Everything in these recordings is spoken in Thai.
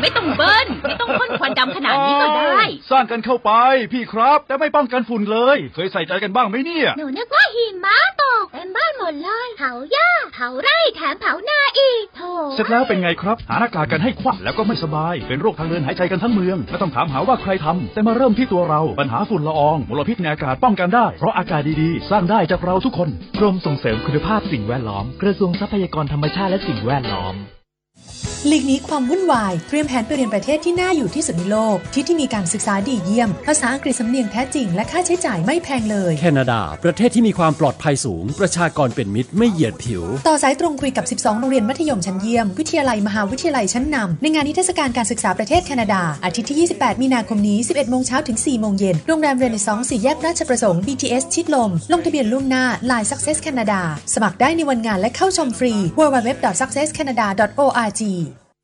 ไม่ต้องเบิ้ลไม่ต้องพ่นควันดำขนาดนี้ก็ได้ สร้างกันเข้าไป พี่ครับ แต่ไม่ป้องกันฝุ่นเลย เคยใส่ใจกันบ้างไหมเนี่ย หนูนึกว่าหิมะตกเต็มบ้านหมดเลยเผาหญ้าเผาไร่แถมเผานาอีกโถเสร็จแล้วเป็นไงครับ หาหน้ากากกันให้ควักแล้วก็ไม่สบาย เป็นโรคทางเดินหายใจกันทั้งเมือง ไม่ต้องถามหาว่าใครทำแต่มาเริ่มที่ตัวเรา ปัญหาฝุ่นละอองมลพิษในอากาศป้องกันได้ เพราะอากาศดีๆ สร้างได้จากเราทุกคน กรมส่งเสริมคุณภาพสิ่งแวดล้อม กระทรวงทรัพยากรธรรมชาติและสิ่งแวดล้อม หลีกหนีความวุ่นวาย เตรียมแผนไปเรียนประเทศที่น่าอยู่ที่สุดในโลก ที่ที่มีการศึกษาดีเยี่ยม ภาษาอังกฤษสำเนียงแท้จริง และค่าใช้จ่ายไม่แพงเลย แคนาดา ประเทศที่มีความปลอดภัยสูง ประชากรเป็นมิตรไม่เหยียดผิว ต่อสายตรงคุยกับ 12 โรงเรียนมัธยมชั้นเยี่ยม วิทยาลัยมหาวิทยาลัยชั้นนำในงานนิทรรศการการศึกษาประเทศแคนาดา อาทิตย์ที่ 28 มีนาคมนี้ 11 โมงเช้าถึง 4 โมงเย็น โรงแรมเรเนซองสี่แยกราชประสงค์ BTS ชิดลม ลงทะเบียนล่วงหน้า Line Success Canada สมัครได้ในวันงานและเข้าชมฟรี www.successcanada.org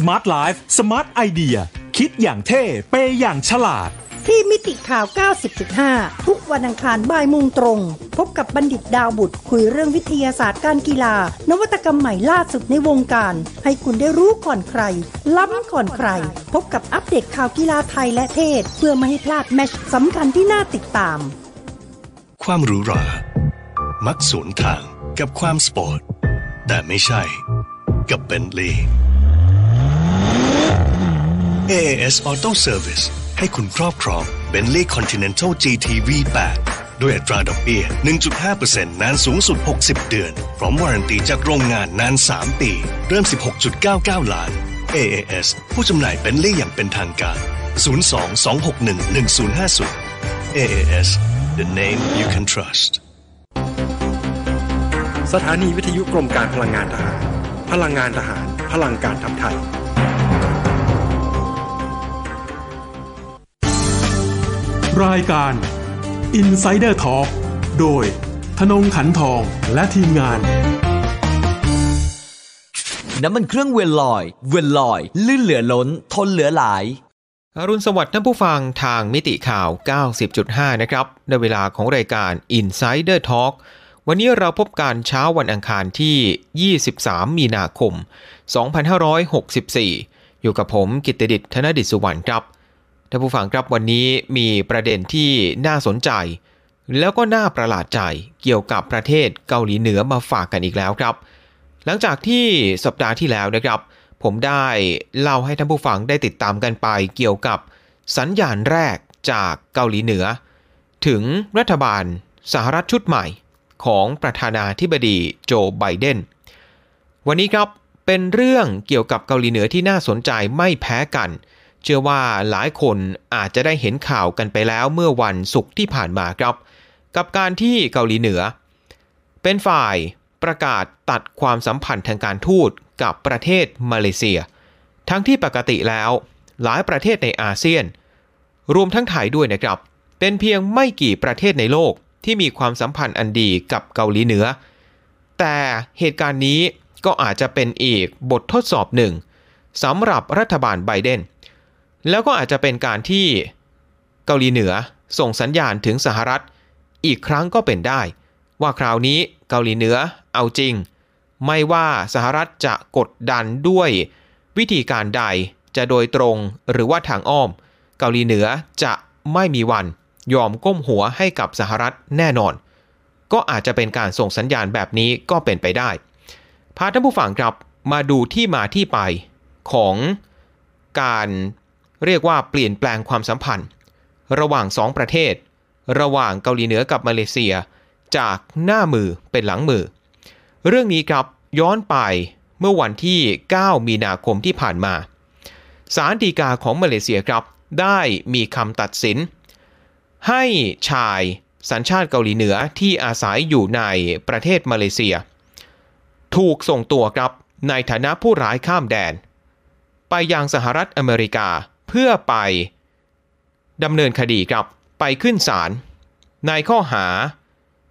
Smart Life Smart Idea คิดอย่างเท่ เปย์อย่างฉลาด ที่มิติข่าว 90.5 ทุกวันอังคารบ่ายโมงตรง พบกับบัณฑิตดาวบุตร คุยเรื่องวิทยาศาสตร์การกีฬา นวัตกรรมใหม่ล่าสุดในวงการ ให้คุณได้รู้ก่อนใคร ล้ำก่อนใคร พบกับอัปเดตข่าวกีฬาไทยและเทศ เพื่อไม่ให้พลาดแมตชสำคัญที่น่าติดตาม ความหรูหรามักสวนทางกับความสปอร์ตแต่ไม่ใช่ กับเบนลี AAS Auto Service ให้คุณครอบครอง Bentley Continental GT V8 ด้วยอัตราดอกเบี้ย 1.5%นานสูงสุด 60 เดือน พร้อมวารันตีจากโรงงานนาน 3 ปี เริ่ม 16.99 ล้าน AAS ผู้จำหน่าย Bentley อย่างเป็นทางการ 02-261-1050 AAS the name you can trust สถานีวิทยุกรมการพลังงานทหาร พลังงานทหาร พลังการทำไทย รายการ Insider Talk โดยธนงขันทองและทีมงาน น้ำมันเครื่องเวลลอย เวลลอย ลื่นเหลือล้น ทนเหลือหลายอรุณสวัสดิ์ท่านผู้ฟังทางมิติข่าว 90.5 นะครับ ในเวลาของรายการ Insider Talk วันนี้เราพบกันเช้าวันอังคารที่ 23 มีนาคม 2564 อยู่กับผมกิตติดิษฐ์ธนดิษฐ์สุวรรณครับ ท่านผู้ฟังครับวันนี้มีประเด็นที่น่าสนใจ แล้วก็น่าประหลาดใจเกี่ยวกับประเทศเกาหลีเหนือมาฝากกันอีกแล้วครับ หลังจากที่สัปดาห์ที่แล้วนะครับ ผมได้เล่าให้ท่านผู้ฟังได้ติดตามกันไปเกี่ยวกับสัญญาณแรกจากเกาหลีเหนือ ถึงรัฐบาลสหรัฐชุดใหม่ของประธานาธิบดีโจไบเดนวันนี้ครับเป็นเรื่องเกี่ยวกับเกาหลีเหนือที่น่าสนใจไม่แพ้กันเเชื่อว่าหลายคนอาจจะได้เห็นข่าวกันไปแล้วเมื่อวันศุกร์ที่ผ่านมาครับ กับการที่เกาหลีเหนือ เป็นฝ่ายประกาศตัดความสัมพันธ์ทางการทูตกับประเทศมาเลเซีย ทั้งที่ปกติแล้ว หลายประเทศในอาเซียน รวมทั้งไทยด้วยนะครับ เป็นเพียงไม่กี่ประเทศในโลกที่มีความสัมพันธ์อันดีกับเกาหลีเหนือ แต่เหตุการณ์นี้ก็อาจจะเป็นอีกบททดสอบหนึ่งสำหรับรัฐบาลไบเดน แล้วก็อาจจะเป็นการที่เกาหลีเหนือส่งสัญญาณถึงสหรัฐ อีกครั้งก็เป็นได้ ว่าคราวนี้เกาหลีเหนือเอาจริง ไม่ว่าสหรัฐจะกดดันด้วยวิธีการใดจะโดยตรงหรือว่าทางอ้อม เกาหลีเหนือจะไม่มีวัน ยอมก้มหัวให้กับสหรัฐแน่นอน ก็อาจจะเป็นการส่งสัญญาณแบบนี้ก็เป็นไปได้ พาท่านผู้ฟังครับมาดูที่มาที่ไปของการ เรียกว่าเปลี่ยนแปลงความสัมพันธ์ ระหว่างสองประเทศ ระหว่างเกาหลีเหนือกับมาเลเซีย จากหน้ามือเป็นหลังมือ เรื่องนี้ครับย้อนไปเมื่อวันที่ 9 มีนาคมที่ผ่านมาศาลฎีกาของมาเลเซียครับได้มีคำตัดสิน ให้ชายสัญชาติเกาหลีเหนือที่อาศัยอยู่ในประเทศมาเลเซีย ถูกส่งตัวครับในฐานะผู้ร้ายข้ามแดน ไปยังสหรัฐอเมริกา เพื่อไปดำเนินคดีครับไปขึ้นศาลในข้อหา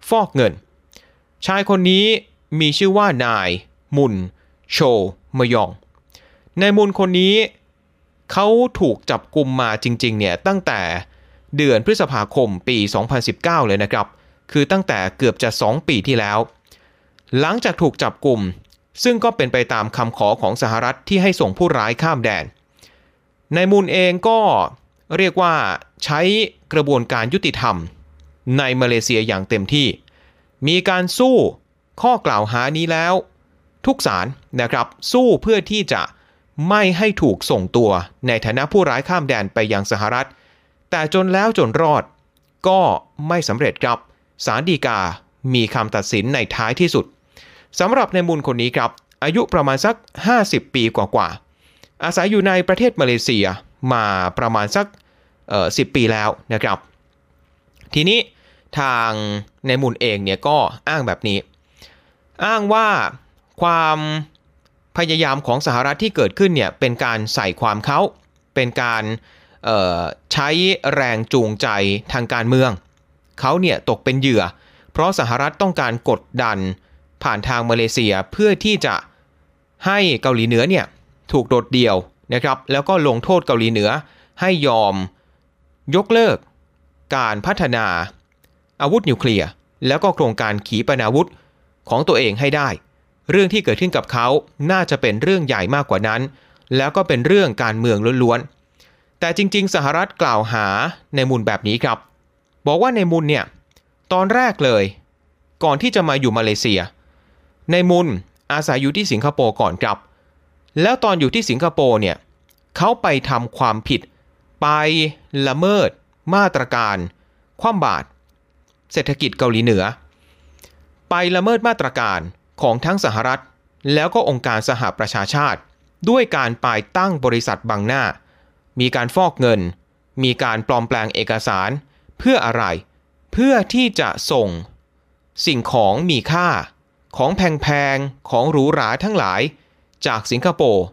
ฟอกเงิน ชายคนนี้มีชื่อว่านาย มุน โชมยอง นายมุนคนนี้เขาถูกจับกลุ่มมาจริงๆเนี่ยตั้งแต่เดือนพฤษภาคมปี 2019 เลยนะครับ คือตั้งแต่เกือบจะ 2 ปีที่แล้ว หลังจากถูกจับกลุ่ม ซึ่งก็เป็นไปตามคำขอของสหรัฐที่ให้ส่งผู้ร้ายข้ามแดน นายมูลเองก็เรียกว่าใช้กระบวนการยุติธรรม ในมาเลเซียอย่างเต็มที่ มีการสู้ข้อกล่าวหานี้แล้ว ทุกศาลนะครับ สู้เพื่อที่จะไม่ให้ถูกส่งตัวในฐานะผู้ร้ายข้ามแดนไปยังสหรัฐ แต่จนแล้วจนรอดก็ไม่สำเร็จครับศาลฎีกามีคำตัดสินในท้ายที่สุดสำหรับในมูลคนนี้ครับ อายุประมาณสัก 50 ปีกว่าๆ อาศัยอยู่ในประเทศมาเลเซียมาประมาณสักเอ่อ10ปีแล้วนะครับ ทีนี้ทางในมูลเองเนี่ยก็อ้างแบบนี้ อ้างว่าความพยายามของสหรัฐที่เกิดขึ้นเนี่ยเป็นการใส่ความเขาเป็นการใช้แรงจูงใจทางการเมือง เขาเนี่ยตกเป็นเหยื่อ เพราะสหรัฐต้องการกดดันผ่านทางมาเลเซียเพื่อที่จะให้เกาหลีเหนือเนี่ย ถูกโดดเดี่ยวนะครับ แล้วก็ลงโทษเกาหลีเหนือ ให้ยอม ยกเลิก การพัฒนา อาวุธนิวเคลียร์แล้วก็โครงการขีปนาวุธของตัวเองให้ได้ เรื่องที่เกิดขึ้นกับเขาน่าจะเป็นเรื่องใหญ่มากกว่านั้น แล้วก็เป็นเรื่องการเมืองล้วนๆแต่จริง ๆ สหรัฐกล่าวหาในมูลแบบนี้ครับ บอกว่าในมูลเนี่ยตอนแรกเลย ก่อนที่จะมาอยู่มาเลเซีย ในมูลอาศัยอยู่ที่สิงคโปร์ก่อนครับ แล้วตอนอยู่ที่สิงคโปร์เนี่ยเขาไปทำความผิด ไปละเมิด มาตรการ คว่ำบาตรเศรษฐกิจเกาหลีเหนือ ไปละเมิดมาตรการของทั้งสหรัฐ แล้วก็องค์การสหประชาชาติ ด้วยการไปตั้งบริษัทบังหน้า มีการฟอกเงิน มีการปลอมแปลงเอกสาร เพื่ออะไร เพื่อที่จะส่ง สิ่งของมีค่า ของแพงๆ ของหรูหราทั้งหลาย จากสิงคโปร์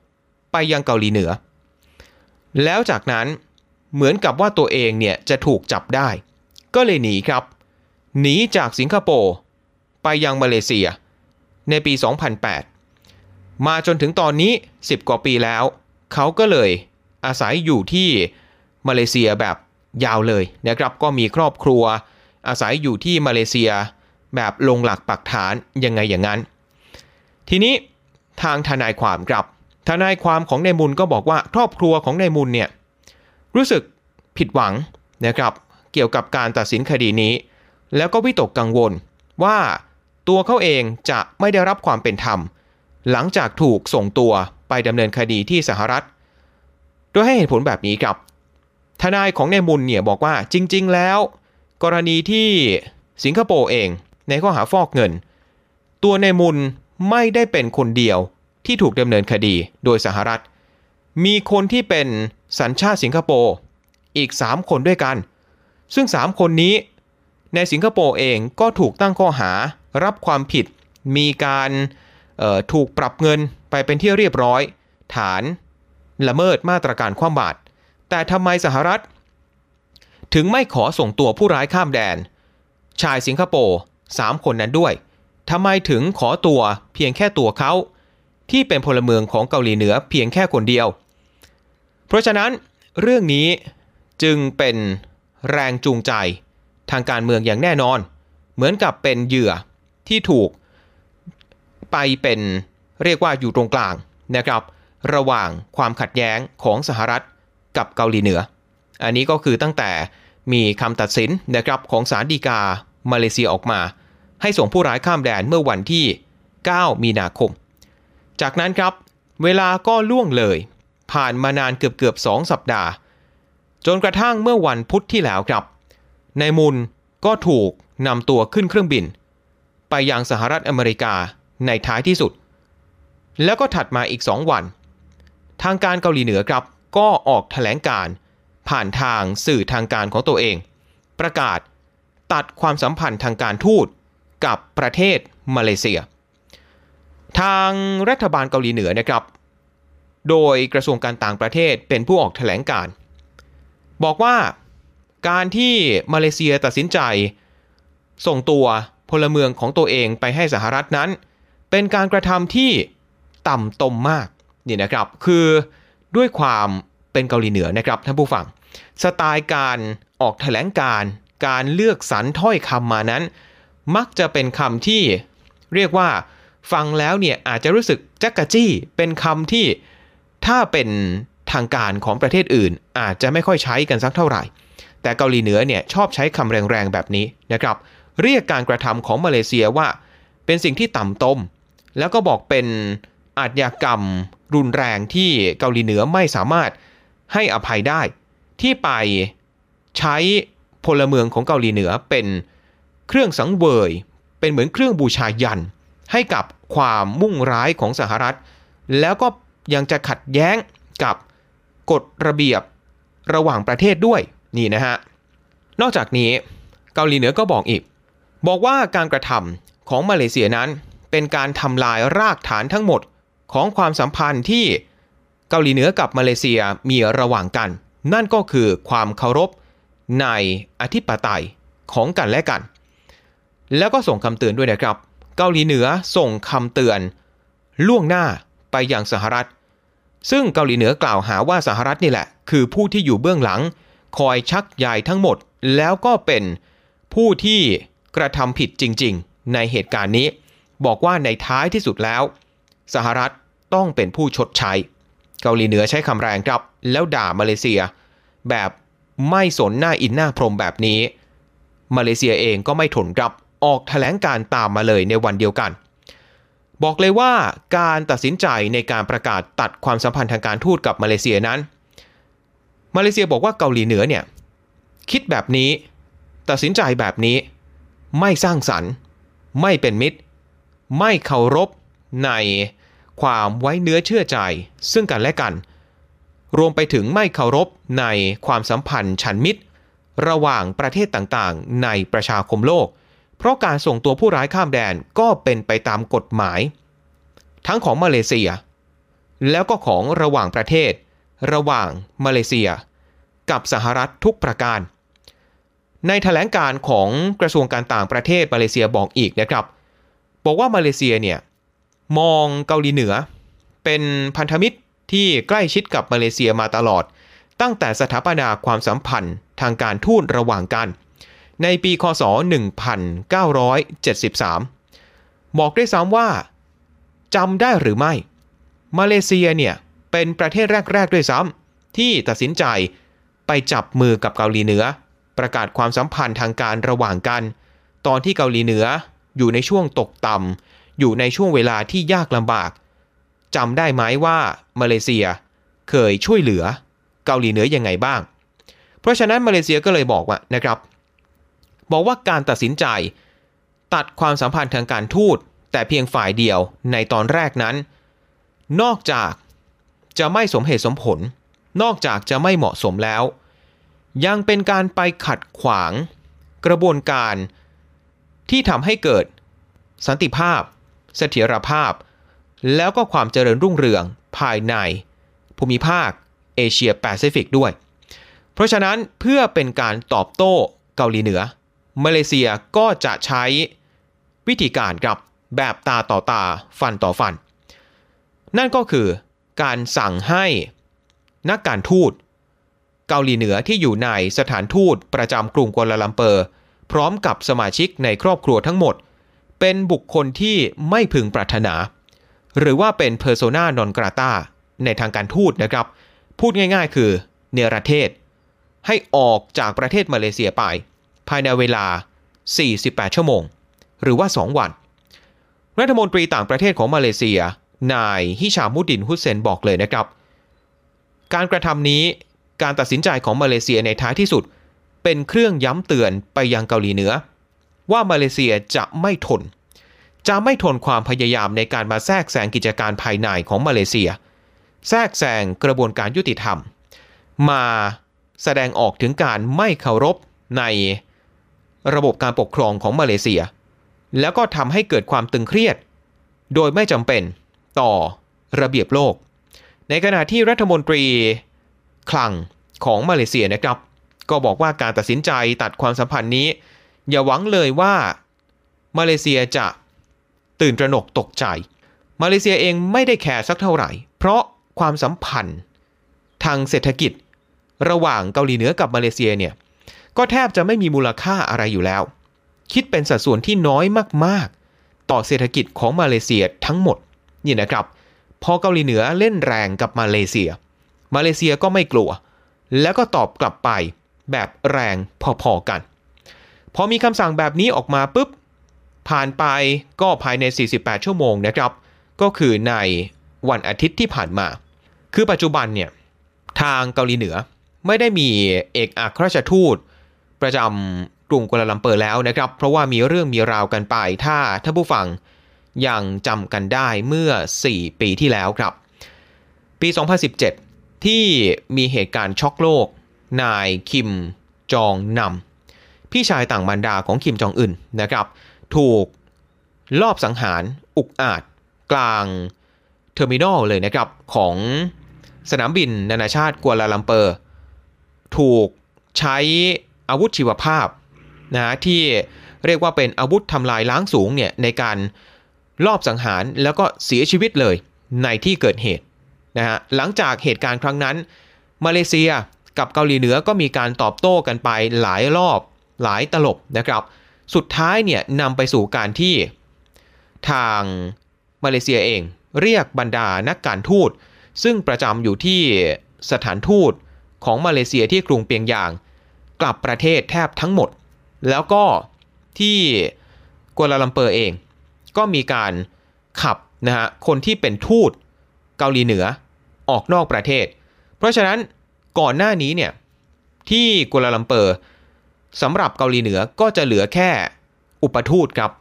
ไปยังเกาหลีเหนือ แล้วจากนั้นเหมือนกับว่าตัวเองเนี่ยจะถูกจับได้ ก็เลยหนีครับ หนีจากสิงคโปร์ไปยังมาเลเซีย ในปี 2008 มาจนถึงตอนนี้ 10 กว่าปีแล้ว เขาก็เลยอาศัยอยู่ที่มาเลเซียแบบยาวเลยนะครับ ก็มีครอบครัว อาศัยอยู่ที่มาเลเซียแบบลงหลักปักฐานยังไงอย่างนั้น ทีนี้ ทางทนายความครับ ทนายความของนายมุนก็บอกว่าครอบครัวของนายมุนเนี่ยรู้สึกผิดหวังนะครับเกี่ยวกับการตัดสินคดีนี้ แล้วก็วิตกกังวลว่าตัวเขาเองจะไม่ได้รับความเป็นธรรม หลังจากถูกส่งตัวไปดำเนินคดีที่สหรัฐ โดยให้เหตุผลแบบนี้ครับ ทนายของนายมุนเนี่ยบอกว่าจริง ๆ แล้ว กรณีที่สิงคโปร์เองในข้อหาฟอกเงิน ตัวนายมุน ไม่ได้เป็นคนเดียวที่ถูกดำเนินคดีโดยสหรัฐ มีคนที่เป็นสัญชาติสิงคโปร์อีก 3 คนด้วยกัน ซึ่ง 3 คนนี้ ในสิงคโปร์เองก็ถูกตั้งข้อหารับความผิด มีการถูกปรับเงินไปเป็นที่เรียบร้อย ฐานละเมิดมาตรการความบาตรแต่ทำไมสหรัฐ ถึงไม่ขอส่งตัวผู้ร้ายข้ามแดน ชายสิงคโปร์3คนนั้นด้วย ทำไมถึงขอตัวเพียงแค่ตัวเขา ที่เป็นพลเมืองของเกาหลีเหนือเพียงแค่คนเดียว เพราะฉะนั้นเรื่องนี้จึงเป็นแรงจูงใจทางการเมืองอย่างแน่นอน เหมือนกับเป็นเหยื่อที่ถูกไปเป็นเรียกว่าอยู่ตรงกลางนะครับ ระหว่างความขัดแย้งของสหรัฐกับเกาหลีเหนือ อันนี้ก็คือตั้งแต่มีคำตัดสินนะครับของศาลฎีกามาเลเซียออกมา ให้ส่งผู้ร้ายข้ามแดนเมื่อวันที่ 9 มีนาคม จากนั้นครับ เวลาก็ล่วงเลย ผ่านมานานเกือบเกือบสองสัปดาห์ จนกระทั่งเมื่อวันพุธที่แล้วครับ นายมุนก็ถูกนำตัวขึ้นเครื่องบิน ไปยังสหรัฐอเมริกาในท้ายที่สุด แล้วก็ถัดมาอีก2วัน ทางการเกาหลีเหนือครับ ก็ออกถแถลงการ ผ่านทางสื่อทางการของตัวเอง ประกาศตัดความสัมพันธ์ทางการทูต กับประเทศมาเลเซีย ทางรัฐบาลเกาหลีเหนือนะครับ โดยกระทรวงการต่างประเทศเป็นผู้ออกแถลงการ บอกว่าการที่มาเลเซียตัดสินใจ ส่งตัวพลเมืองของตัวเองไปให้สหรัฐนั้น เป็นการกระทำที่ต่ำตมมากนี่นะครับ คือด้วยความเป็นเกาหลีเหนือนะครับท่านผู้ฟัง สไตล์การออกแถลงการ การเลือกสรรถ้อยคำมานั้น มักจะเป็นคำที่เรียกว่าฟังแล้วเนี่ยอาจจะรู้สึกจักกะจี้ เป็นคำที่ถ้าเป็นทางการของประเทศอื่น อาจจะไม่ค่อยใช้กันสักเท่าไหร่ แต่เกาหลีเหนือเนี่ยชอบใช้คำแรงๆแบบนี้นะครับ เรียกการกระทำของมาเลเซียว่าเป็นสิ่งที่ต่ำตม แล้วก็บอกเป็นอาชญากรรม รุนแรงที่เกาหลีเหนือไม่สามารถให้อภัยได้ ที่ไปใช้พลเมืองของเกาหลีเหนือเป็น เครื่องสังเวย เป็นเหมือนเครื่องบูชายัน ให้กับความมุ่งร้ายของสหรัฐ แล้วก็ยังจะขัดแย้งกับกฎระเบียบระหว่างประเทศด้วยนี่นะฮะนอกจากนี้เกาหลีเหนือก็บอกอีก บอกว่าการกระทำของมาเลเซียนั้นเป็นการทำลายรากฐานทั้งหมดของความสัมพันธ์ที่เกาหลีเหนือกับมาเลเซียมีระหว่างกัน นั่นก็คือความเคารพในอธิปไตยของกันและกัน แล้วก็ส่งคำเตือนด้วยนะครับ เกาหลีเหนือส่งคำเตือน ล่วงหน้าไปยังสหรัฐ ซึ่งเกาหลีเหนือกล่าวหาว่าสหรัฐนี่แหละ คือผู้ที่อยู่เบื้องหลัง คอยชักใยทั้งหมด แล้วก็เป็นผู้ที่กระทำผิดจริง ๆ ในเหตุการณ์นี้ บอกว่าในท้ายที่สุดแล้ว สหรัฐต้องเป็นผู้ชดใช้ เกาหลีเหนือใช้คำแรงครับ แล้วด่ามาเลเซีย แบบไม่สนหน้าอินหน้าพรมแบบนี้ มาเลเซียเองก็ไม่ทนรับ ออกแถลงการตามมาเลยในวันเดียวกัน บอกเลยว่าการตัดสินใจในการประกาศตัดความสัมพันธ์ทางการทูตกับมาเลเซียนั้น มาเลเซียบอกว่าเกาหลีเหนือเนี่ยคิดแบบนี้ ตัดสินใจแบบนี้ไม่สร้างสรรค์ ไม่เป็นมิตร ไม่เคารพในความไว้เนื้อเชื่อใจ ซึ่งกันและกัน รวมไปถึงไม่เคารพในความสัมพันธ์ฉันมิตร ระหว่างประเทศต่างๆ ในประชาคมโลก เพราะการส่งตัวผู้ร้ายข้ามแดนก็เป็นไปตามกฎหมาย ทั้งของมาเลเซีย แล้วก็ของระหว่างประเทศ ระหว่างมาเลเซีย กับสหรัฐทุกประการ ในถแถลงการของกระทรวงการต่างประเทศมาเลเซียบอกอีกนะครับ บอกว่ามาเลเซียเนี่ยมองเกาหลีเหนือ เป็นพันธมิตรที่ใกล้ชิดกับมาเลเซียมาตลอด ตั้งแต่สถาปนาความสัมพันธ์ทางการทูตระหว่างกัน ในปีคศ 1973 บอกได้ซ้ำว่าจำได้หรือไม่ มาเลเซียเนี่ยเป็นประเทศแรก ๆ ด้วยซ้ำที่ตัดสินใจไปจับมือกับเกาหลีเหนือ ประกาศความสัมพันธ์ทางการระหว่างกัน ตอนที่เกาหลีเหนืออยู่ในช่วงตกต่ำอยู่ในช่วงเวลาที่ยากลำบากจำได้ไหมว่ามาเลเซียเคยช่วยเหลือเกาหลีเหนือยังไงบ้าง เพราะฉะนั้นมาเลเซียก็เลยบอกว่านะครับ บอกว่าการตัดสินใจ ตัดความสัมพันธ์ทางการทูตแต่เพียงฝ่ายเดียวในตอนแรกนั้น นอกจากจะไม่สมเหตุสมผล นอกจากจะไม่เหมาะสมแล้ว ยังเป็นการไปขัดขวาง กระบวนการที่ทำให้เกิด สันติภาพ เสถียรภาพ แล้วก็ความเจริญรุ่งเรืองภายใน ภูมิภาค เอเชียแปซิฟิกด้วย เพราะฉะนั้นเพื่อเป็นการตอบโต้เกาหลีเหนือ มาเลเซียก็จะใช้วิธีการกับแบบตาต่อตาฟันต่อฟัน นั่นก็คือการสั่งให้นักการทูตเกาหลีเหนือที่อยู่ในสถานทูตประจำกรุงกัวลาลัมเปอร์ พร้อมกับสมาชิกในครอบครัวทั้งหมด เป็นบุคคลที่ไม่พึงปรารถนา หรือว่าเป็น persona non grata ในทางการทูตนะครับ พูดง่ายๆ คือเนรเทศ ให้ออกจากประเทศมาเลเซียไป ภายในเวลา 48 ชั่วโมง หรือว่า 2 วัน รัฐมนตรีต่างประเทศของมาเลเซีย นายฮิชามุดินฮุเซนบอกเลยนะครับ การกระทำนี้การตัดสินใจของมาเลเซียในท้ายที่สุด เป็นเครื่องย้ำเตือนไปยังเกาหลีเหนือ ว่ามาเลเซียจะไม่ทน จะไม่ทนความพยายามในการมาแทรกแซงกิจการภายในของมาเลเซีย แทรกแซงกระบวนการยุติธรรม มาแสดงออกถึงการไม่เคารพใน ระบบการปกครองของมาเลเซีย แล้วก็ทำให้เกิดความตึงเครียด โดยไม่จำเป็นต่อระเบียบโลก ในขณะที่รัฐมนตรีคลังของมาเลเซียนะครับ ก็บอกว่าการตัดสินใจตัดความสัมพันธ์นี้ อย่าหวังเลยว่ามาเลเซียจะตื่นตระหนกตกใจ มาเลเซียเองไม่ได้แคร์สักเท่าไหร่ เพราะความสัมพันธ์ทางเศรษฐกิจ ระหว่างเกาหลีเหนือกับมาเลเซียเนี่ย ก็แทบจะไม่มีมูลค่าอะไรอยู่แล้ว คิดเป็นสัดส่วนที่น้อยมากๆ ต่อเศรษฐกิจของมาเลเซียทั้งหมด นี่นะครับ พอเกาหลีเหนือเล่นแรงกับมาเลเซีย มาเลเซียก็ไม่กลัว แล้วก็ตอบกลับไปแบบแรงพอๆกัน พอมีคำสั่งแบบนี้ออกมาปุ๊บ ผ่านไปก็ภายใน 48 ชั่วโมงนะครับ ก็คือในวันอาทิตย์ที่ผ่านมา คือปัจจุบันเนี่ยทางเกาหลีเหนือไม่ได้มีเอกอัครราชทูต ประจำกรุงกัวลาลัมเปอร์แล้วนะครับ เพราะว่ามีเรื่องมีราวกันไปถ้าท่านผู้ฟังยังจำกันได้เมื่อ 4 ปีที่แล้วครับ ปี 2017 ที่มีเหตุการณ์ช็อกโลก นายคิมจองนำพี่ชายต่างมารดาของคิมจองอึนนะครับ ถูกลอบสังหารอุกอาจกลาง terminal เลยนะครับของสนามบินนานาชาติกัวลาลัมเปอร์ ถูกใช้ อาวุธชีวภาพนะที่เรียกว่าเป็นอาวุธทำลายล้างสูงเนี่ยในการลอบสังหารแล้วก็เสียชีวิตเลยในที่เกิดเหตุนะฮะหลังจากเหตุการณ์ครั้งนั้น มาเลเซียกับเกาหลีเหนือก็มีการตอบโต้กันไปหลายรอบหลายตลบนะครับ สุดท้ายเนี่ยนำไปสู่การที่ทางมาเลเซียเอง เรียกบรรดานักการทูต ซึ่งประจำอยู่ที่สถานทูตของมาเลเซียที่กรุงเปียงยาง กลับประเทศแทบทั้งหมด แล้วก็ที่กัวลาลัมเปอร์เอง ก็มีการขับนะฮะคนที่เป็นทูตเกาหลีเหนือออกนอกประเทศ เพราะฉะนั้นก่อนหน้านี้เนี่ยที่กัวลาลัมเปอร์สำหรับเกาหลีเหนือก็จะเหลือแค่อุปทูตครับ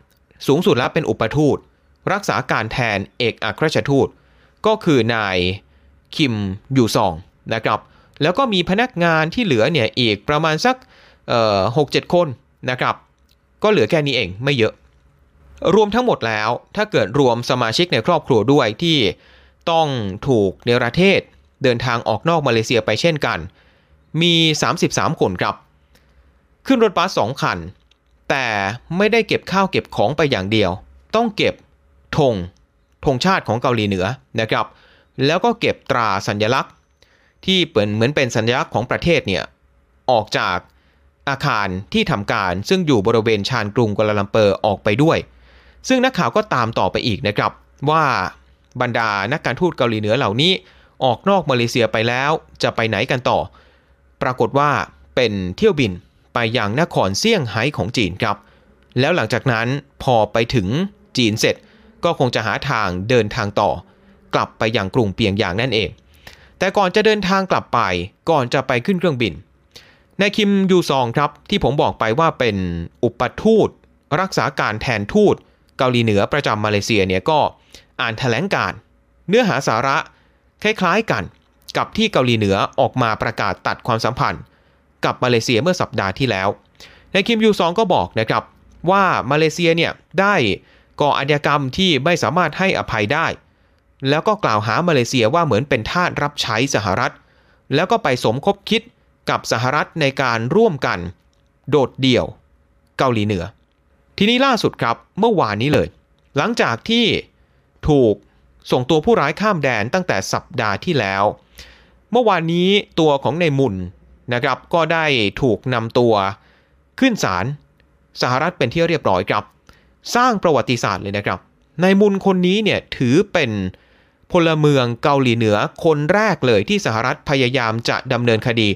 สูงสุดแล้วเป็นอุปทูต รักษาการแทนเอกอัครราชทูต ก็คือนายคิมยูซองนะครับ แล้วก็มีพนักงานที่เหลือเนี่ยอีกประมาณสักหกเจ็ดคนนะครับ ก็เหลือแค่นี้เองไม่เยอะ รวมทั้งหมดแล้วถ้าเกิดรวมสมาชิกในครอบครัวด้วยที่ต้องถูกเนรเทศเดินทางออกนอกมาเลเซียไปเช่นกัน มี 33 คนครับ ขึ้นรถบัสสองคัน แต่ไม่ได้เก็บข้าวเก็บของไปอย่างเดียว ต้องเก็บธงธงชาติของเกาหลีเหนือนะครับ แล้วก็เก็บตราสัญลักษณ์ ที่เปิดเหมือนเป็นสัญลักษณ์ของประเทศเนี่ยออกจากอาคารที่ทำการซึ่งอยู่บริเวณชานกรุงกัวลาลัมเปอร์ออกไปด้วย ซึ่งนักข่าวก็ตามต่อไปอีกนะครับ ว่าบรรดานักการทูตเกาหลีเหนือเหล่านี้ ออกนอกมาเลเซียไปแล้วจะไปไหนกันต่อ ปรากฏว่าเป็นเที่ยวบินไปยังนครเซี่ยงไฮ้ของจีนครับ แล้วหลังจากนั้นพอไปถึงจีนเสร็จ ก็คงจะหาทางเดินทางต่อ กลับไปยังกรุงเปียงยางนั่นเอง แต่ก่อนจะเดินทางกลับไปก่อนจะไปขึ้นเครื่องบินนายคิมยูซองครับที่ผมบอกไปว่าเป็นอุปทูต รักษาการแทนทูต เกาหลีเหนือประจำมาเลเซียเนี่ยก็อ่านแถลงการ เนื้อหาสาระคล้ายๆกัน กับที่เกาหลีเหนือออกมาประกาศตัดความสัมพันธ์ กับมาเลเซียเมื่อสัปดาห์ที่แล้วนายคิมยูซองก็บอกนะครับว่ามาเลเซียเนี่ยได้ก่ออาชญากรรมที่ไม่สามารถให้อภัยได้ แล้วก็กล่าวหามาเลเซียว่าเหมือนเป็นทาสรับใช้สหรัฐ แล้วก็ไปสมคบคิดกับสหรัฐในการร่วมกัน โดดเดี่ยว เกาหลีเหนือ ทีนี้ล่าสุดครับเมื่อวานนี้เลย หลังจากที่ถูกส่งตัวผู้ร้ายข้ามแดนตั้งแต่สัปดาห์ที่แล้ว เมื่อวานนี้ตัวของในมุนนะครับก็ได้ถูกนำตัวขึ้นศาลสหรัฐเป็นที่เรียบร้อยครับ สร้างประวัติศาสตร์เลยนะครับในมุนคนนี้เนี่ยถือเป็น พลเมืองเกาหลีเหนือคนแรกเลยที่สหรัฐพยายามจะดำเนินคดี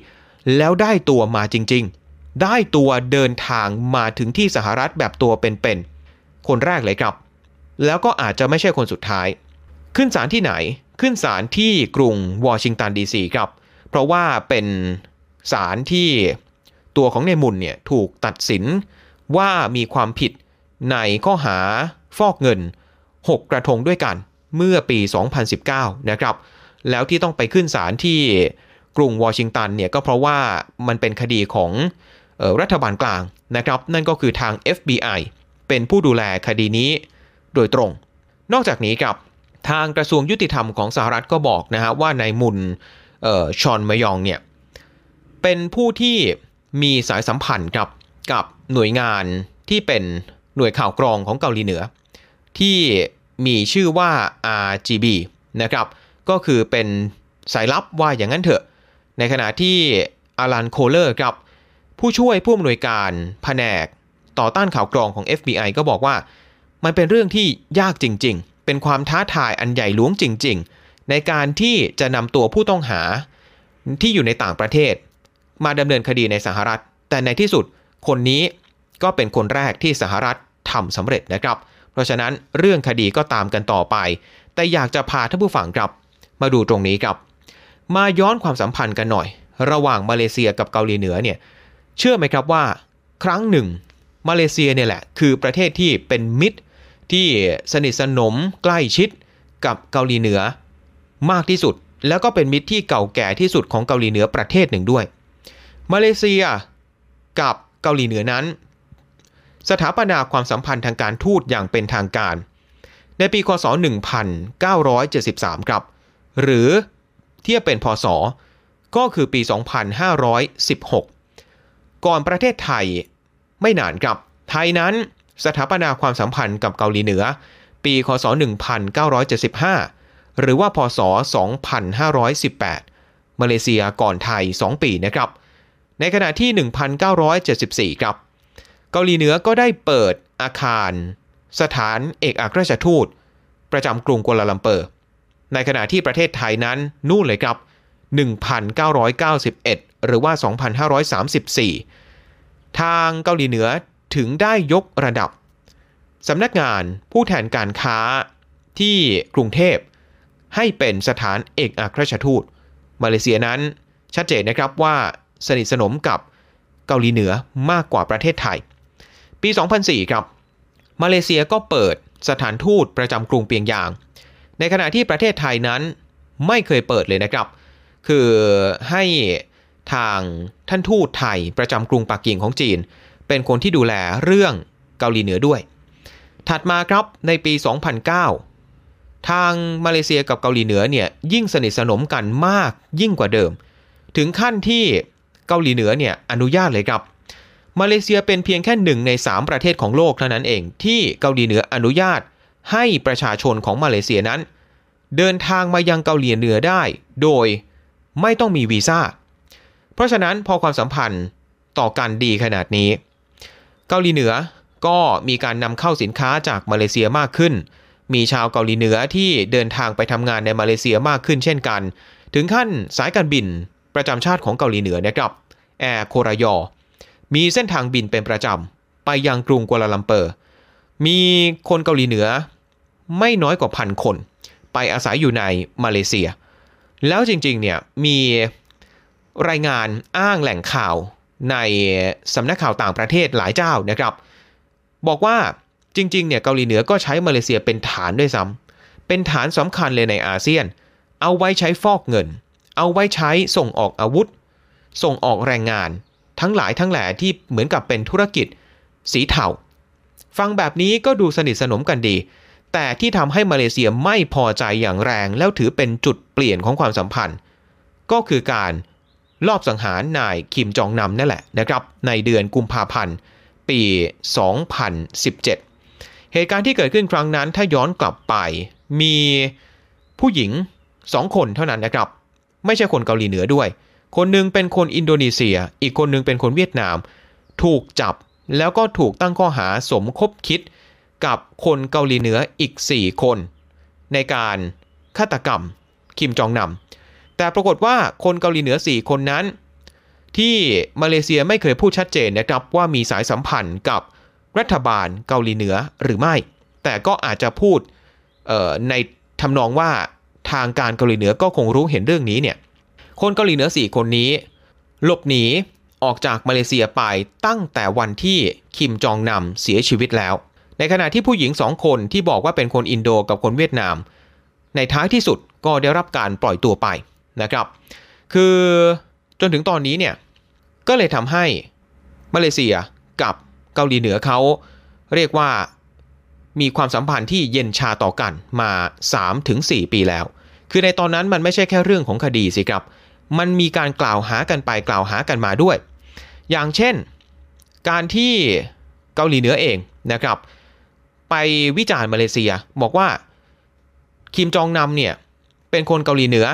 แล้วได้ตัวมาจริง ๆ ได้ตัวเดินทางมาถึงที่สหรัฐแบบตัวเป็นๆคนแรกเลยครับ แล้วก็อาจจะไม่ใช่คนสุดท้าย ขึ้นศาลที่ไหนขึ้นศาลที่กรุงวอชิงตันดีซีครับ เพราะว่าเป็นศาลที่ตัวของในมุนเนี่ยถูกตัดสินว่ามีความผิดในข้อหาฟอกเงิน 6 กระทงด้วยกัน เมื่อปี 2019 นะครับ แล้วที่ต้องไปขึ้นศาลที่กรุงวอชิงตันเนี่ยก็เพราะว่ามันเป็นคดีของออรัฐบาลกลางนะครับ นั่นก็คือทาง FBI เป็นผู้ดูแลคดีนี้โดยตรง นอกจากนี้ครับทางกระทรวงยุติธรรมของสหรัฐก็บอกนะฮะว่านายมุนชอนมยองเนี่ยเป็นผู้ที่มีสายสัมพันธ์กับกับหน่วยงานที่เป็นหน่วยข่าวกรองของเกาหลีเหนือ ที่ มีชื่อว่า RGB นะครับ ก็คือเป็นสายลับว่าอย่างนั้นเถอะ ในขณะที่อารันโคเลอร์ครับ ผู้ช่วยผู้อำนวยการแผนกต่อต้านข่าวกรองของ FBI ก็บอกว่า มันเป็นเรื่องที่ยากจริง ๆ เป็นความท้าทายอันใหญ่หลวงจริง ๆ ในการที่จะนำตัวผู้ต้องหาที่อยู่ในต่างประเทศ มาดำเนินคดีในสหรัฐ แต่ในที่สุดคนนี้ก็เป็นคนแรกที่สหรัฐทำสำเร็จนะครับ เพราะฉะนั้นเรื่องคดีก็ตามกันต่อไป แต่อยากจะพาท่านผู้ฟังครับมาดูตรงนี้ครับ มาย้อนความสัมพันธ์กันหน่อย ระหว่างมาเลเซียกับเกาหลีเหนือเนี่ยเชื่อไหมครับว่า ครั้งหนึ่ง มาเลเซียเนี่ยแหละคือประเทศที่เป็นมิตรที่สนิทสนมใกล้ชิดกับเกาหลีเหนือมากที่สุด แล้วก็เป็นมิตรที่เก่าแก่ที่สุดของเกาหลีเหนือประเทศหนึ่งด้วย มาเลเซียกับเกาหลีเหนือนั้น สถาปนาความสัมพันธ์ทางการทูตอย่างเป็นทางการ ในปีคศ 1973 ครับ หรือเทียบเป็นพศ ก็คือปี 2516 ก่อนประเทศไทยไม่นานครับ ไทยนั้นสถาปนาความสัมพันธ์กับเกาหลีเหนือ ปี คศ 1975 หรือว่า พศ 2518 มาเลเซียก่อนไทย 2 ปีนะครับ ในขณะที่ 1974 ครับ เกาหลีเหนือก็ได้เปิดอาคาร สถานเอกอัครราชทูต ประจำกรุงกัวลาลัมเปอร์ ในขณะที่ประเทศไทยนั้นนู่นเลยครับ 1991 หรือว่า 2534 ทางเกาหลีเหนือถึงได้ยกระดับสำนักงานผู้แทนการค้าที่กรุงเทพ ให้เป็นสถานเอกอัครราชทูต มาเลเซียนั้นชัดเจนนะครับว่าสนิทสนมกับเกาหลีเหนือมากกว่าประเทศไทย ปี 2004 ครับ มาเลเซียก็เปิดสถานทูตประจำกรุงเปียงยาง ในขณะที่ประเทศไทยนั้นไม่เคยเปิดเลยนะครับ คือให้ทางท่านทูตไทยประจำกรุงปักกิ่งของจีน เป็นคนที่ดูแลเรื่องเกาหลีเหนือด้วย ถัดมาครับในปี 2009 ทางมาเลเซียกับเกาหลีเหนือเนี่ยยิ่งสนิทสนมกันมากยิ่งกว่าเดิม ถึงขั้นที่เกาหลีเหนือเนี่ยอนุญาตเลยครับ มาเลเซียเป็นเพียงแค่หนึ่งใน 3 ประเทศของโลกเท่านั้นเอง ที่เกาหลีเหนืออนุญาต ให้ประชาชนของมาเลเซียนั้น เดินทางมายังเกาหลีเหนือได้ โดยไม่ต้องมีวีซ่า เพราะฉะนั้นพอความสัมพันธ์ต่อกันดีขนาดนี้ เกาหลีเหนือก็มีการนำเข้าสินค้าจากมาเลเซียมากขึ้น มีชาวเกาหลีเหนือที่เดินทางไปทำงานในมาเลเซียมากขึ้นเช่นกัน ถึงขั้นสายการบินประจำชาติของเกาหลีเหนือนะครับแอร์โครายอ มีเส้นทางบินเป็นประจำ ไปยังกรุงกัวลาลัมเปอร์ มีคนเกาหลีเหนือ ไม่น้อยกว่าพันคน ไปอาศัยอยู่ในมาเลเซีย แล้วจริงๆเนี่ยมีรายงานอ้างแหล่งข่าวในสำนักข่าวต่างประเทศหลายเจ้านะครับ บอกว่าจริงๆเนี่ยเกาหลีเหนือก็ใช้มาเลเซียเป็นฐานด้วยซ้ำเป็นฐานสำคัญเลยในอาเซียน เอาไว้ใช้ฟอกเงิน เอาไว้ใช้ส่งออกอาวุธ ส่งออกแรงงาน ทั้งหลายทั้งแหล่ที่เหมือนกับเป็นธุรกิจ สีเทาฟังแบบนี้ก็ดูสนิทสนมกันดี แต่ที่ทำให้มาเลเซียไม่พอใจอย่างแรง แล้วถือเป็นจุดเปลี่ยนของความสัมพันธ์ ก็คือการลอบสังหารนายคิมจองนำนั่นแหละนะครับในเดือนกุมภาพันธ์ ปี 2017 เหตุการณ์ที่เกิดขึ้นครั้งนั้นถ้าย้อนกลับไป มีผู้หญิงสองคนเท่านั้นนะครับ ไม่ใช่คนเกาหลีเหนือด้วย คนหนึงเป็นคนอินโดนีเซีย อีกคนหนึงเป็นคนเวียดนาม ถูกจับแล้วก็ถูกตั้งข้อหาสมคบคิดกับคนเกาหลีเหนืออีก 4 คน ในการฆาตกรรมคิมจองนำแต่ปรากฏว่าคนเกาหลีเหนือ 4 คนนั้น ที่มาเลเซียไม่เคยพูดชัดเจนนะครับว่ามีสายสัมพันธ์กับรัฐบาลเกาหลีเหนือหรือไม่ แต่ก็อาจจะพูดในทำนองว่าทางการเกาหลีเหนือก็คงรู้เห็นเรื่องนี้เนี่ย คนเกาหลีเหนือ 4 คนนี้ หลบหนีออกจากมาเลเซียไปตั้งแต่วันที่คิมจองนำเสียชีวิตแล้ว ในขณะที่ผู้หญิงสองคนที่บอกว่าเป็นคนอินโดกับคนเวียดนาม ในท้ายที่สุดก็ได้รับการปล่อยตัวไปนะครับ คือจนถึงตอนนี้เนี่ยก็เลยทำให้มาเลเซียกับเกาหลีเหนือเขาเรียกว่ามีความสัมพันธ์ที่เย็นชาต่อกันมา 3-4 ปีแล้ว คือในตอนนั้นมันไม่ใช่แค่เรื่องของคดีสิครับ มันมีการกล่าวหากันไปกล่าวหากันมาด้วย อย่างเช่น การที่เกาหลีเหนือเองนะครับ ไปวิจารณ์มาเลเซีย บอกว่าคิมจองนำเนี่ยเป็นคนเกาหลีเหนือ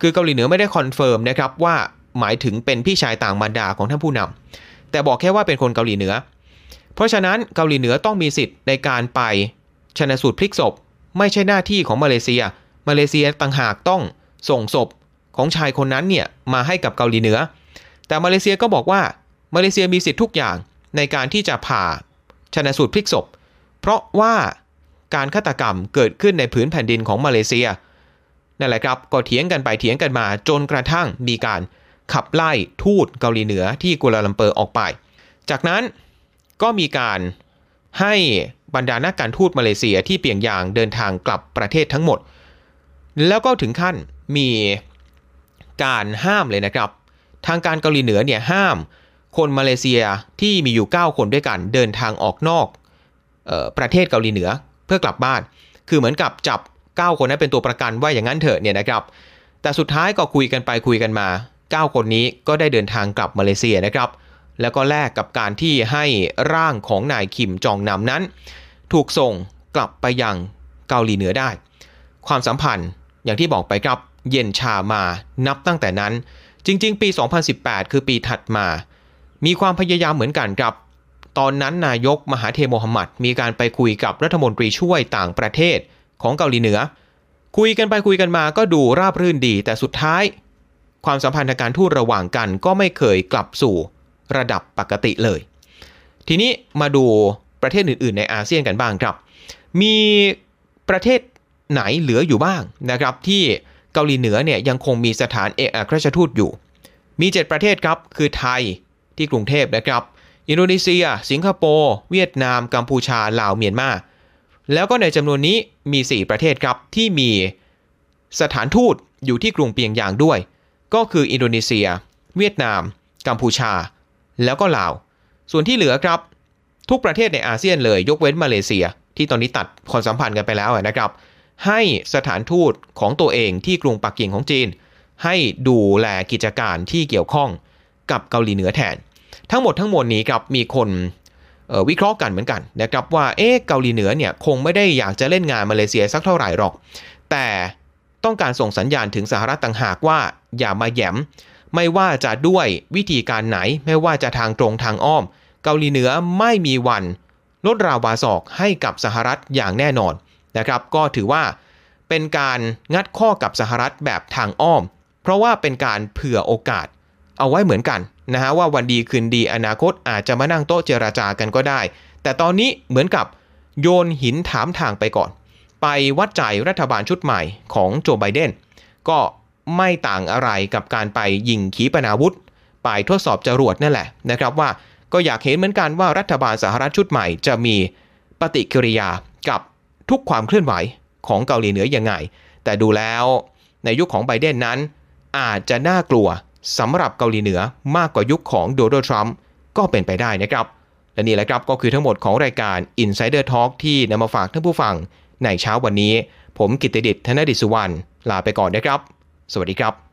คือเกาหลีเหนือไม่ได้ confirm นะครับว่าหมายถึงเป็นพี่ชายต่างมารดาของท่านผู้นำแต่บอกแค่ว่าเป็นคนเกาหลีเหนือ เพราะฉะนั้นเกาหลีเหนือต้องมีสิทธิ์ในการไปชันสูตรพลิกศพ ไม่ใช่หน้าที่ของมาเลเซีย มาเลเซียต่างหากต้องส่งศพ ของชายคนนั้นเนี่ยมาให้กับเกาหลีเหนือ แต่มาเลเซียก็บอกว่ามาเลเซียมีสิทธิ์ทุกอย่างในการที่จะผ่าชันสูตรพลิกศพ เพราะว่าการฆาตกรรมเกิดขึ้นในผืนแผ่นดินของมาเลเซียนั่นแหละครับก็เถียงกันไปเถียงกันมาจนกระทั่งมีการขับไล่ทูตเกาหลีเหนือที่กัวลาลัมเปอร์ออกไป จากนั้นก็มีการให้บรรดานักการทูตมาเลเซียที่เปียงยางเดินทางกลับประเทศทั้งหมด แล้วก็ถึงขั้นมี การห้ามเลยนะครับ ทางการเกาหลีเหนือเนี่ยห้าม คนมาเลเซียที่มีอยู่ 9 คนด้วยกันเดินทางออกนอกออประเทศเกาหลีเหนือเพื่อกลับบ้าน คือเหมือนกับจับ 9 คนนั้นเป็นตัวประกันว่าอย่างนั้นเถอะเนี่ยนะครับ แต่สุดท้ายก็คุยกันไปคุยกันมา 9 คนนี้ก็ได้เดินทางกลับมาเลเซียนะครับ แล้วก็แลกกับการที่ให้ร่างของนายคิมจองนำนั้น ถูกส่งกลับไปยังเกาหลีเหนือได้ ความสัมพันธ์อย่างที่บอกไปครับ เย็นชามานับตั้งแต่นั้น จริง ๆ ปี 2018 คือปีถัดมา มีความพยายามเหมือนกันครับ ตอนนั้นนายกมหาเทโมฮัมหมัดมีการไปคุยกับรัฐมนตรีช่วยต่างประเทศของเกาหลีเหนือ คุยกันไปคุยกันมาก็ดูราบรื่นดี แต่สุดท้าย ความสัมพันธ์ทางการทูตระหว่างกันก็ไม่เคยกลับสู่ระดับปกติเลย ทีนี้มาดูประเทศอื่น ๆ ในอาเซียนกันบ้างครับ มีประเทศไหนเหลืออยู่บ้างนะครับที่ เกาหลีเหนือเนี่ยยังคงมีสถานเอกอัครราชทูตอยู่ มี 7 ประเทศครับ คือไทยที่กรุงเทพนะครับ อินโดนีเซีย สิงคโปร์ เวียดนาม กัมพูชา ลาว เมียนมา แล้วก็ในจำนวนนี้มี 4 ประเทศครับ ที่มีสถานทูตอยู่ที่กรุงเปียงยางด้วย ก็คืออินโดนีเซีย เวียดนาม กัมพูชา แล้วก็ลาว ส่วนที่เหลือครับ ทุกประเทศในอาเซียนเลยยกเว้นมาเลเซีย ที่ตอนนี้ตัดความสัมพันธ์กันไปแล้วนะครับ ให้สถานทูตของตัวเองที่กรุงปักกิ่งของจีน ให้ดูแลกิจการที่เกี่ยวข้องกับเกาหลีเหนือแทน ทั้งหมดทั้งมวลนี้ครับมีคนวิเคราะห์กันเหมือนกันนะครับว่าเอ๊ะเกาหลีเหนือเนี่ยคงไม่ได้อยากจะเล่นงานมาเลเซียสักเท่าไหร่หรอก แต่ต้องการส่งสัญญาณถึงสหรัฐต่างหากว่าอย่ามาแย้มไม่ว่าจะด้วยวิธีการไหน ไม่ว่าจะทางตรงทางอ้อม เกาหลีเหนือไม่มีวัน ลดราวาศอกให้กับสหรัฐอย่างแน่นอน นะครับ ก็ถือว่าเป็นการงัดข้อกับสหรัฐแบบทางอ้อม เพราะว่าเป็นการเผื่อโอกาสเอาไว้เหมือนกันนะฮะว่าวันดีคืนดีอนาคตอาจจะมานั่งโต๊ะเจราจากันก็ได้ แต่ตอนนี้เหมือนกับโยนหินถามทางไปก่อน ไปวัดใจรัฐบาลชุดใหม่ของโจไบเดนก็ไม่ต่างอะไรกับการไปยิงขีปนาวุธ ไปทดสอบจรวดนั่นแหละนะครับว่าก็อยากเห็นเหมือนกันว่ารัฐบาลสหรัฐชุดใหม่จะมีปฏิกิริยากับ ทุกความเคลื่อนไหวของเกาหลีเหนือยังไง แต่ดูแล้วในยุคของไบเดนนั้น อาจจะน่ากลัวสำหรับเกาหลีเหนือมากกว่ายุคของโดนัลด์ทรัมป์ก็เป็นไปได้นะครับ และนี่แหละครับก็คือทั้งหมดของรายการ Insider Talk ที่นำมาฝากท่านผู้ฟังในเช้าวันนี้ ผมกิตติเดิษฐ์ธนดิษวรรณลาไปก่อนนะครับ สวัสดีครับ